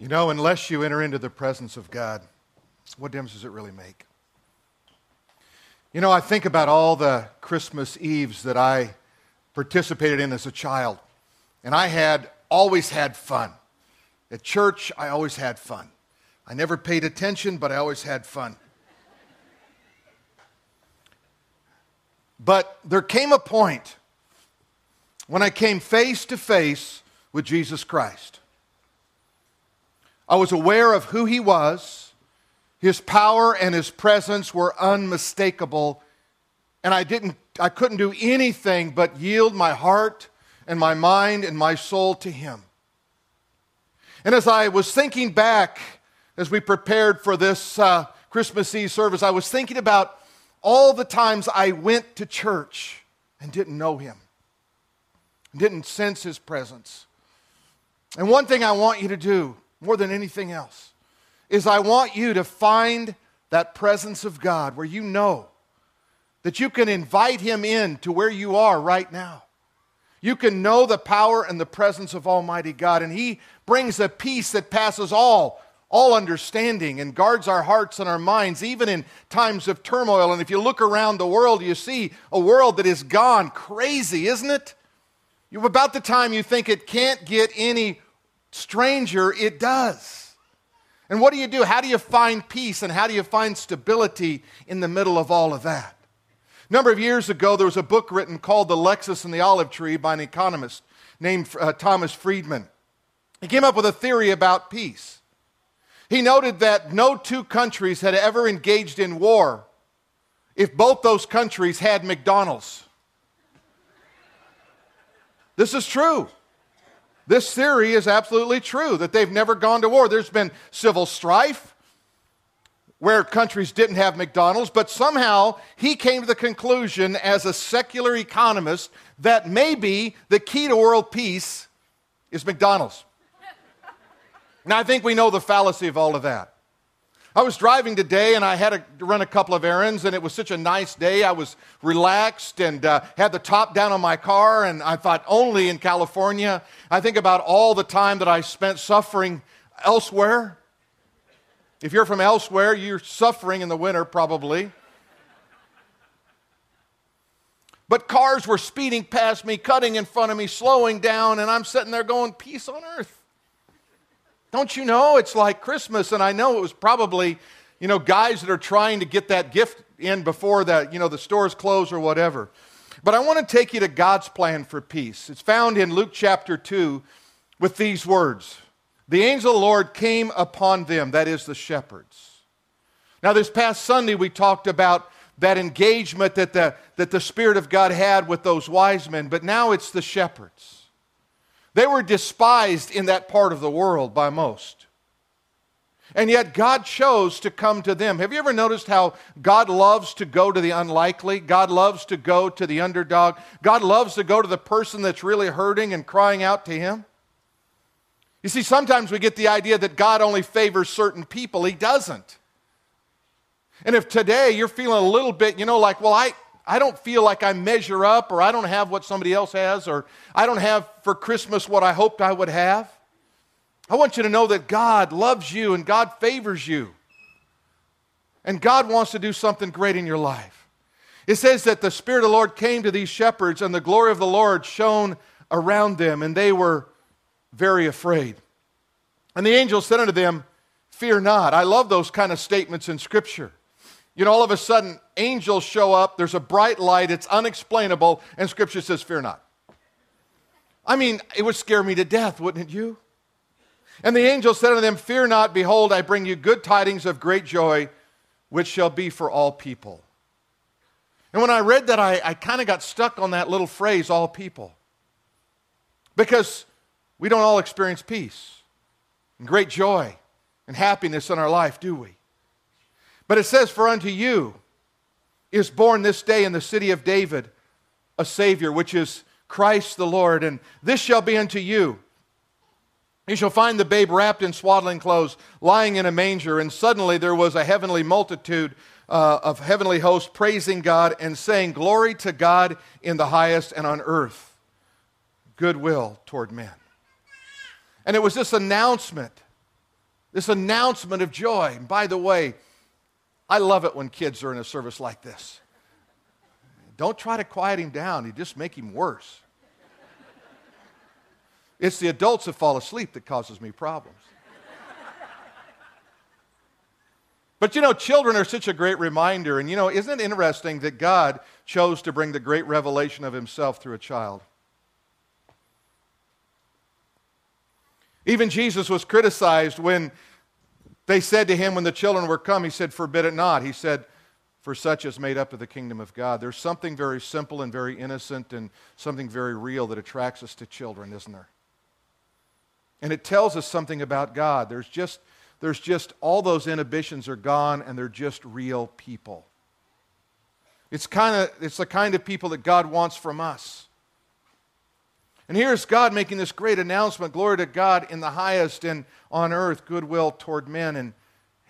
You know, unless you enter into the presence of God, what difference does it really make? You know, I think about all the Christmas Eves that I participated in as a child, and I had always had fun. At church, I always had fun. I never paid attention, but I always had fun. But there came a point when I came face to face with Jesus Christ. I was aware of who he was. His power and his presence were unmistakable. And I didn't I couldn't do anything but yield my heart and my mind and my soul to him. And as I was thinking back as we prepared for this uh, Christmas Eve service, I was thinking about all the times I went to church and didn't know him, didn't sense his presence. And one thing I want you to do more than anything else is I want you to find that presence of God where you know that you can invite Him in to where you are right now. You can know the power and the presence of Almighty God, and He brings a peace that passes all, all understanding and guards our hearts and our minds, even in times of turmoil. And if you look around the world, you see a world that is gone crazy, isn't it? You're about the time you think it can't get any stranger, it does. And what do you do? How do you find peace and how do you find stability in the middle of all of that? A number of years ago, there was a book written called The Lexus and the Olive Tree by an economist named uh, Thomas Friedman. He came up with a theory about peace. He noted that no two countries had ever engaged in war if both those countries had McDonald's. This is true. This theory is absolutely true that they've never gone to war. There's been civil strife where countries didn't have McDonald's, but somehow he came to the conclusion as a secular economist that maybe the key to world peace is McDonald's. now, I think we know the fallacy of all of that. I was driving today and I had to run a couple of errands, and it was such a nice day. I was relaxed and uh, had the top down on my car, and I thought, only in California. I think about all the time that I spent suffering elsewhere. If you're from elsewhere, you're suffering in the winter probably. But cars were speeding past me, cutting in front of me, slowing down, and I'm sitting there going, Peace on earth. Don't you know? It's like Christmas, and I know it was probably, you know, guys that are trying to get that gift in before that, you know, the stores close or whatever. But I want to take you to God's plan for peace. It's found in Luke chapter 2 with these words The angel of the Lord came upon them, that is, the shepherds. Now, this past Sunday, we talked about that engagement that the, that the Spirit of God had with those wise men, but now it's the shepherds. They were despised in that part of the world by most. And yet God chose to come to them. Have you ever noticed how God loves to go to the unlikely? God loves to go to the underdog. God loves to go to the person that's really hurting and crying out to Him. You see, sometimes we get the idea that God only favors certain people. He doesn't. And if today you're feeling a little bit, you know, like, well, I, I don't feel like I measure up, or I don't have what somebody else has, or I don't have for Christmas what I hoped I would have. I want you to know that God loves you and God favors you. And God wants to do something great in your life. It says that the Spirit of the Lord came to these shepherds, and the glory of the Lord shone around them, and they were very afraid. And the angel said unto them, Fear not. I love those kind of statements in Scripture. You know, all of a sudden, angels show up, there's a bright light, it's unexplainable, and Scripture says, Fear not. I mean, it would scare me to death, wouldn't it you? And the angel said unto them, Fear not, behold, I bring you good tidings of great joy, which shall be for all people. And when I read that, I, I kind of got stuck on that little phrase, all people. Because we don't all experience peace and great joy and happiness in our life, do we? But it says, For unto you is born this day in the city of David a Savior, which is Christ the Lord. And this shall be unto you. You shall find the babe wrapped in swaddling clothes, lying in a manger. And suddenly there was a heavenly multitude uh, of heavenly hosts praising God and saying, Glory to God in the highest and on earth, goodwill toward men. And it was this announcement this announcement of joy. And by the way, I love it when kids are in a service like this. Don't try to quiet him down, you just make him worse. It's the adults that fall asleep that causes me problems. But you know, children are such a great reminder. And you know, isn't it interesting that God chose to bring the great revelation of himself through a child? Even Jesus was criticized when they said to him, when the children were come, he said, Forbid it not. He said, For such is made up of the kingdom of God. There's something very simple and very innocent and something very real that attracts us to children, isn't there? And it tells us something about God. There's just, there's just all those inhibitions are gone and they're just real people. It's kind of it's the kind of people that God wants from us. And here's God making this great announcement glory to God in the highest and on earth, goodwill toward men. And,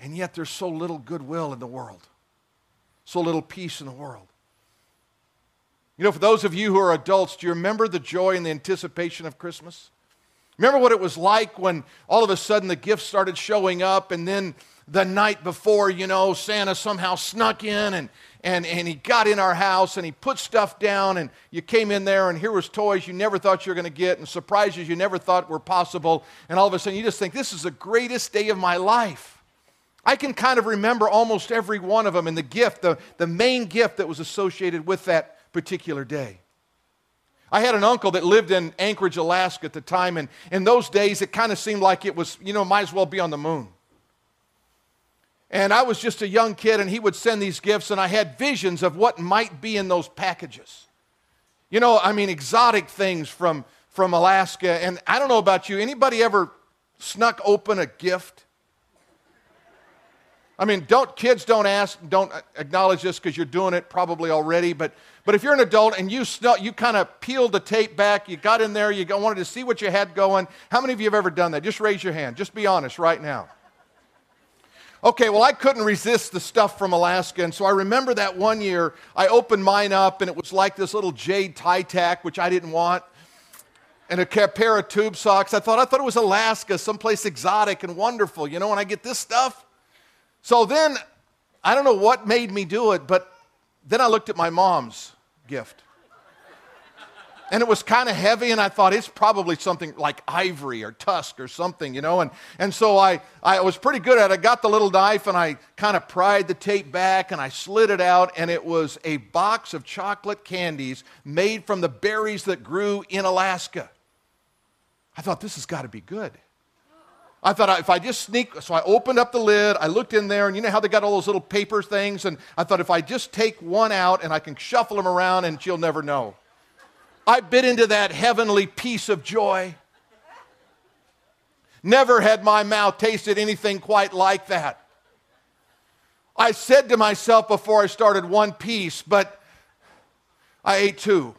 and yet there's so little goodwill in the world, so little peace in the world. You know, for those of you who are adults, do you remember the joy and the anticipation of Christmas? Remember what it was like when all of a sudden the gifts started showing up, and then the night before, you know, Santa somehow snuck in and, and, and he got in our house and he put stuff down, and you came in there, and here was toys you never thought you were going to get, and surprises you never thought were possible, and all of a sudden you just think, this is the greatest day of my life. I can kind of remember almost every one of them and the gift, the, the main gift that was associated with that particular day. I had an uncle that lived in Anchorage, Alaska at the time, and in those days it kind of seemed like it was, you know, might as well be on the moon. And I was just a young kid, and he would send these gifts, and I had visions of what might be in those packages. You know, I mean, exotic things from, from Alaska. And I don't know about you, anybody ever snuck open a gift? I mean, don't kids don't ask, don't acknowledge this because you're doing it probably already. But but if you're an adult and you snuck, you kind of peeled the tape back, you got in there, you wanted to see what you had going. How many of you have ever done that? Just raise your hand. Just be honest right now. Okay, well, I couldn't resist the stuff from Alaska, and so I remember that one year I opened mine up, and it was like this little jade tie tack, which I didn't want, and a pair of tube socks. I thought I thought it was Alaska, someplace exotic and wonderful, you know. And I get this stuff, so then, I don't know what made me do it, but then I looked at my mom's gift. And it was kind of heavy, and I thought it's probably something like ivory or tusk or something, you know. And, and so I, I was pretty good at it. I got the little knife and I kind of pried the tape back and I slid it out, and it was a box of chocolate candies made from the berries that grew in Alaska. I thought, this has got to be good. I thought if I just sneak, so I opened up the lid, I looked in there, and you know how they got all those little paper things? And I thought if I just take one out and I can shuffle them around and she'll never know. I bit into that heavenly piece of joy. Never had my mouth tasted anything quite like that. I said to myself before I started one piece, but I ate two.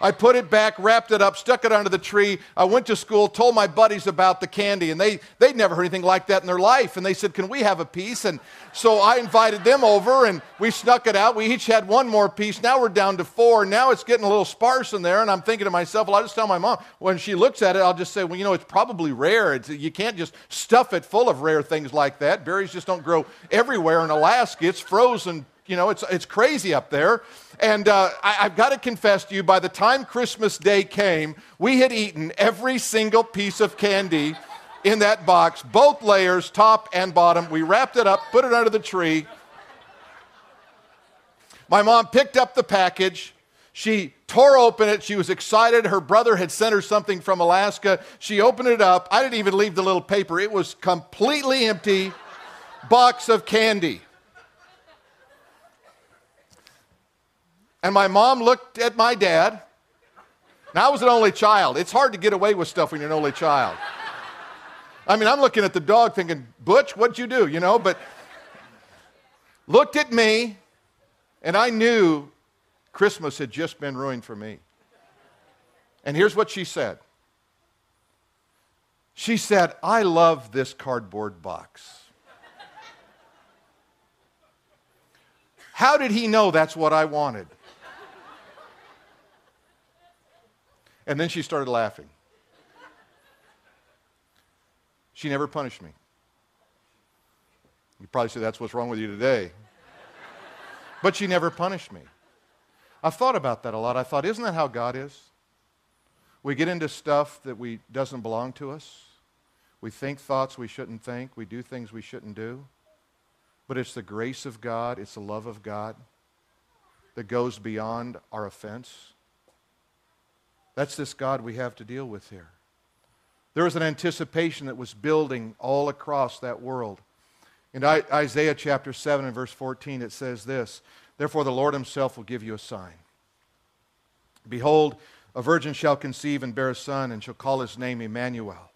I put it back, wrapped it up, stuck it under the tree. I went to school, told my buddies about the candy, and they, they'd never heard anything like that in their life. And they said, Can we have a piece? And so I invited them over, and we snuck it out. We each had one more piece. Now we're down to four. Now it's getting a little sparse in there. And I'm thinking to myself, Well, I'll just tell my mom. When she looks at it, I'll just say, Well, you know, it's probably rare. It's, you can't just stuff it full of rare things like that. Berries just don't grow everywhere in Alaska, it's frozen you know, it's, it's crazy up there. And uh, I, have got to confess to you, by the time Christmas Day came, we had eaten every single piece of candy in that box, both layers, top and bottom. We wrapped it up, put it under the tree. My mom picked up the package. She tore open it. She was excited. Her brother had sent her something from Alaska. She opened it up. I didn't even leave the little paper, it was completely empty box of candy. And my mom looked at my dad. Now, I was an only child. It's hard to get away with stuff when you're an only child. I mean, I'm looking at the dog thinking, Butch, what'd you do? You know, but looked at me, and I knew Christmas had just been ruined for me. And here's what she said She said, I love this cardboard box. How did he know that's what I wanted? And then she started laughing. She never punished me. You probably say that's what's wrong with you today. but she never punished me. I've thought about that a lot. I thought, isn't that how God is? We get into stuff that we doesn't belong to us. We think thoughts we shouldn't think. We do things we shouldn't do. But it's the grace of God, it's the love of God that goes beyond our offense. That's this God we have to deal with here. There was an anticipation that was building all across that world. In Isaiah chapter 7 and verse 14, it says this Therefore, the Lord himself will give you a sign. Behold, a virgin shall conceive and bear a son, and shall call his name Emmanuel.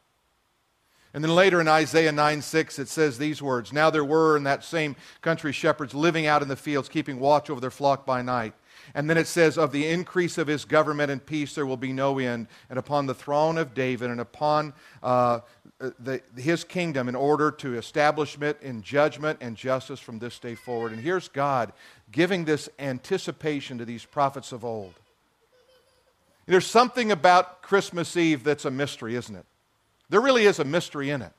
And then later in Isaiah 9 6, it says these words Now there were in that same country shepherds living out in the fields, keeping watch over their flock by night. And then it says, Of the increase of his government and peace there will be no end, and upon the throne of David and upon uh, the, his kingdom in order to establish it in judgment and justice from this day forward. And here's God giving this anticipation to these prophets of old. There's something about Christmas Eve that's a mystery, isn't it? There really is a mystery in it.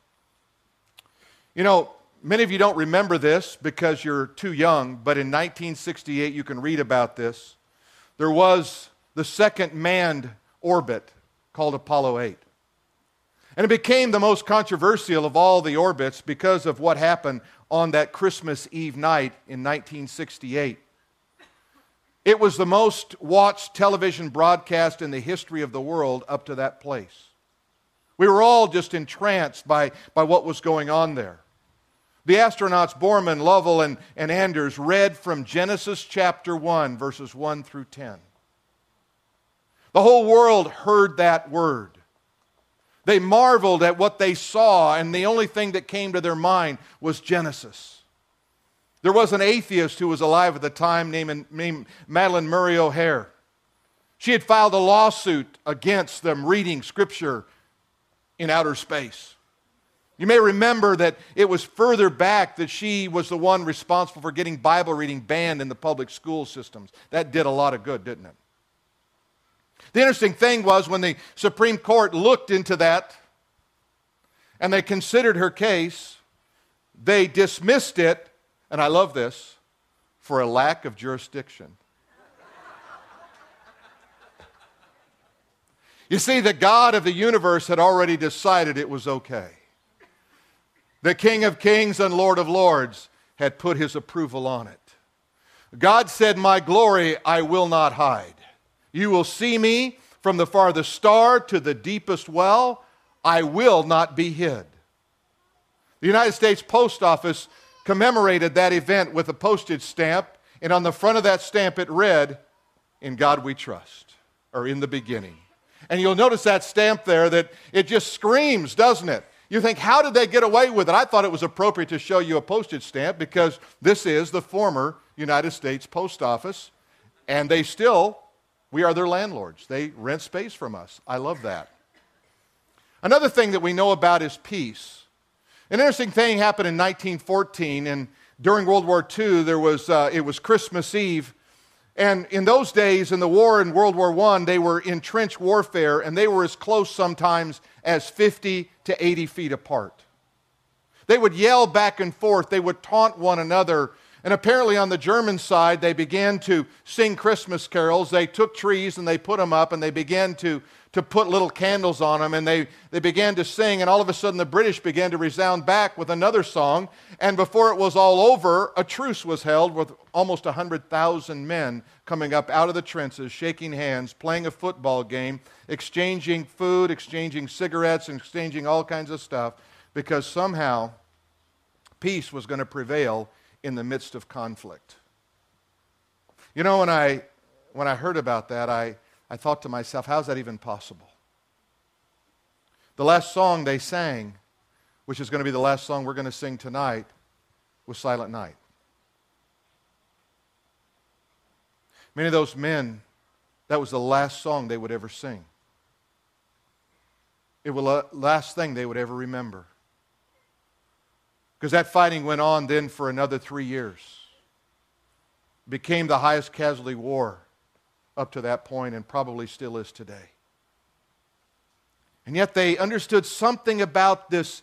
You know, Many of you don't remember this because you're too young, but in 1968, you can read about this. There was the second manned orbit called Apollo 8. And it became the most controversial of all the orbits because of what happened on that Christmas Eve night in 1968. It was the most watched television broadcast in the history of the world up to that place. We were all just entranced by, by what was going on there. The astronauts Borman, Lovell, and, and Anders read from Genesis chapter 1, verses 1 through 10. The whole world heard that word. They marveled at what they saw, and the only thing that came to their mind was Genesis. There was an atheist who was alive at the time named, named Madalyn Murray O'Hair. She had filed a lawsuit against them reading scripture in outer space. You may remember that it was further back that she was the one responsible for getting Bible reading banned in the public school systems. That did a lot of good, didn't it? The interesting thing was when the Supreme Court looked into that and they considered her case, they dismissed it, and I love this, for a lack of jurisdiction. you see, the God of the universe had already decided it was okay the King of Kings and Lord of Lords, had put his approval on it. God said, My glory I will not hide. You will see me from the farthest star to the deepest well. I will not be hid. The United States Post Office commemorated that event with a postage stamp, and on the front of that stamp it read, In God we trust, or in the beginning. And you'll notice that stamp there that it just screams, doesn't it? You think, how did they get away with it? I thought it was appropriate to show you a postage stamp because this is the former United States Post Office, and they still, we are their landlords. They rent space from us. I love that. Another thing that we know about is peace. An interesting thing happened in 1914, and during World War II, there was, uh, it was Christmas Eve, and in those days, in the war in World War I, they were in trench warfare, and they were as close sometimes as 50 to 80 feet apart. They would yell back and forth, they would taunt one another. And apparently, on the German side, they began to sing Christmas carols. They took trees and they put them up, and they began to to put little candles on them, and they, they began to sing, and all of a sudden the British began to resound back with another song, and before it was all over, a truce was held with almost 100,000 men coming up out of the trenches, shaking hands, playing a football game, exchanging food, exchanging cigarettes, and exchanging all kinds of stuff, because somehow peace was going to prevail in the midst of conflict. You know, when I, when I heard about that, I, I thought to myself, how's that even possible? The last song they sang, which is going to be the last song we're going to sing tonight, was Silent Night. Many of those men, that was the last song they would ever sing. It was the last thing they would ever remember. Because that fighting went on then for another three years. became the highest casualty war up to that point and probably still is today. And yet they understood something about this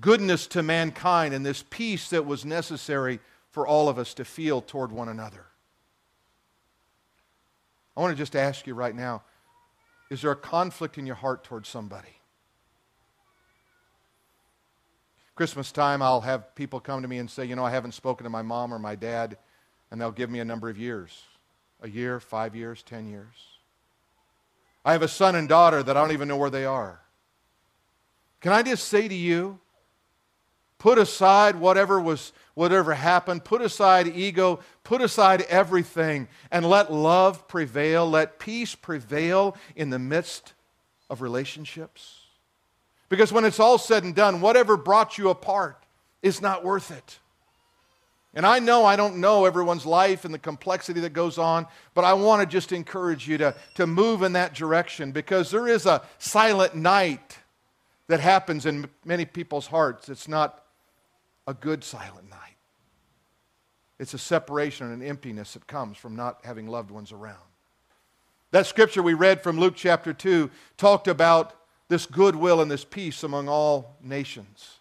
goodness to mankind and this peace that was necessary for all of us to feel toward one another. I want to just ask you right now is there a conflict in your heart towards somebody? Christmas time, I'll have people come to me and say, You know, I haven't spoken to my mom or my dad, and they'll give me a number of years a year, five years, ten years. I have a son and daughter that I don't even know where they are. Can I just say to you, put aside whatever was whatever happened, put aside ego, put aside everything and let love prevail, let peace prevail in the midst of relationships. Because when it's all said and done, whatever brought you apart is not worth it. And I know I don't know everyone's life and the complexity that goes on, but I want to just encourage you to, to move in that direction because there is a silent night that happens in many people's hearts. It's not a good silent night, it's a separation and an emptiness that comes from not having loved ones around. That scripture we read from Luke chapter 2 talked about this goodwill and this peace among all nations.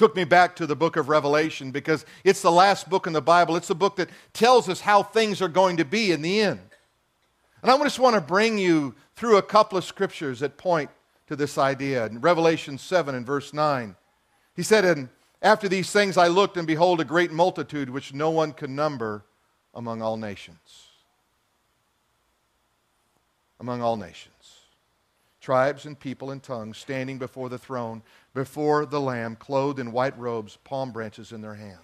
Took me back to the book of Revelation because it's the last book in the Bible. It's the book that tells us how things are going to be in the end. And I just want to bring you through a couple of scriptures that point to this idea. In Revelation 7 and verse 9, he said, And after these things I looked, and behold, a great multitude which no one could number among all nations. Among all nations tribes and people and tongues standing before the throne, before the Lamb, clothed in white robes, palm branches in their hands.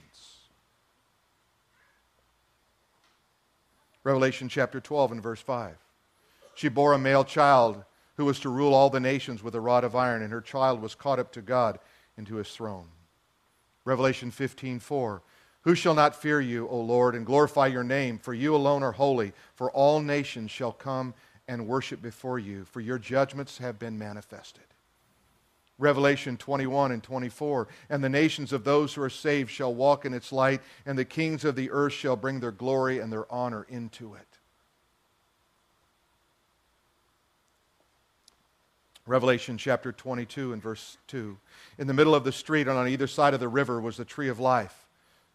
Revelation chapter 12 and verse 5. She bore a male child who was to rule all the nations with a rod of iron, and her child was caught up to God into his throne. Revelation 15 4. Who shall not fear you, O Lord, and glorify your name? For you alone are holy, for all nations shall come and worship before you, for your judgments have been manifested. Revelation 21 and 24. And the nations of those who are saved shall walk in its light, and the kings of the earth shall bring their glory and their honor into it. Revelation chapter 22 and verse 2. In the middle of the street and on either side of the river was the tree of life,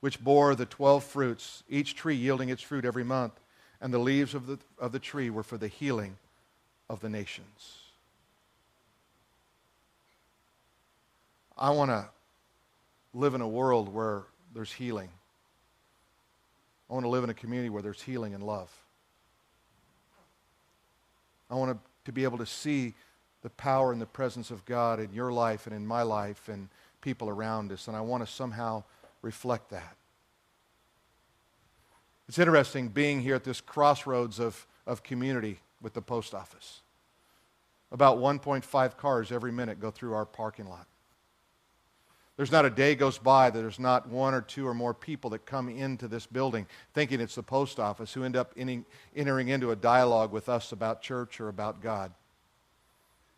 which bore the twelve fruits, each tree yielding its fruit every month and the leaves of the, of the tree were for the healing of the nations. I want to live in a world where there's healing. I want to live in a community where there's healing and love. I want to be able to see the power and the presence of God in your life and in my life and people around us, and I want to somehow reflect that. It's interesting being here at this crossroads of, of community with the post office. About 1.5 cars every minute go through our parking lot. There's not a day goes by that there's not one or two or more people that come into this building thinking it's the post office who end up entering into a dialogue with us about church or about God.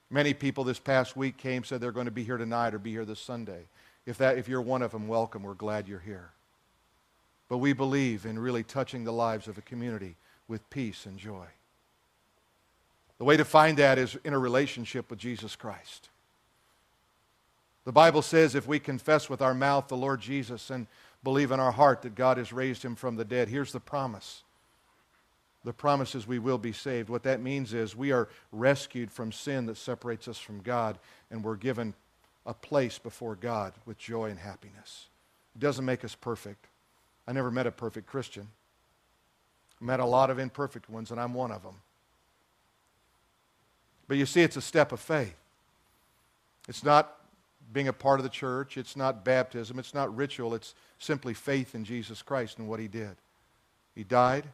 Many people this past week came, said they're going to be here tonight or be here this Sunday. If, that, if you're one of them, welcome. We're glad you're here. But we believe in really touching the lives of a community with peace and joy. The way to find that is in a relationship with Jesus Christ. The Bible says if we confess with our mouth the Lord Jesus and believe in our heart that God has raised him from the dead, here's the promise. The promise is we will be saved. What that means is we are rescued from sin that separates us from God, and we're given a place before God with joy and happiness. It doesn't make us perfect, I never met a perfect Christian. I met a lot of imperfect ones, and I'm one of them. But you see, it's a step of faith. It's not being a part of the church, it's not baptism, it's not ritual, it's simply faith in Jesus Christ and what He did. He died,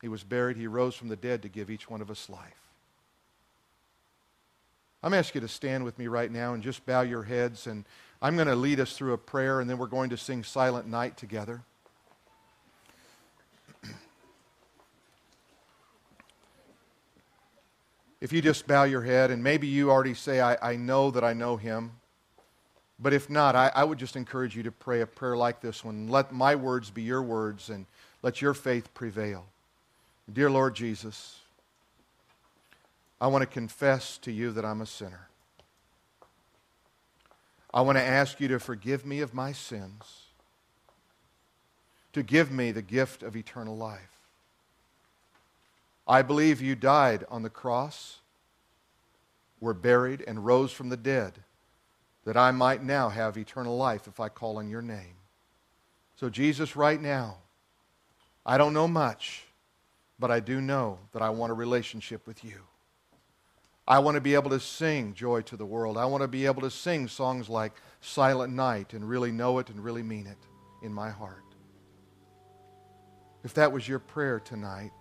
He was buried, He rose from the dead to give each one of us life. I'm asking you to stand with me right now and just bow your heads, and I'm going to lead us through a prayer, and then we're going to sing Silent Night together. If you just bow your head, and maybe you already say, I, I know that I know him. But if not, I, I would just encourage you to pray a prayer like this one. Let my words be your words, and let your faith prevail. Dear Lord Jesus, I want to confess to you that I'm a sinner. I want to ask you to forgive me of my sins, to give me the gift of eternal life. I believe you died on the cross, were buried, and rose from the dead, that I might now have eternal life if I call on your name. So, Jesus, right now, I don't know much, but I do know that I want a relationship with you. I want to be able to sing Joy to the World. I want to be able to sing songs like Silent Night and really know it and really mean it in my heart. If that was your prayer tonight,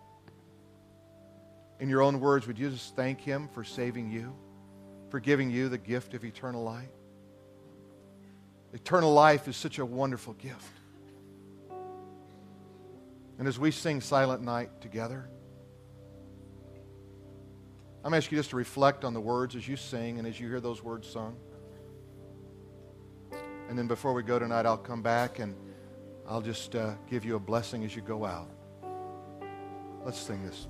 in your own words, would you just thank Him for saving you, for giving you the gift of eternal life? Eternal life is such a wonderful gift. And as we sing Silent Night together, I'm asking you just to reflect on the words as you sing and as you hear those words sung. And then before we go tonight, I'll come back and I'll just uh, give you a blessing as you go out. Let's sing this.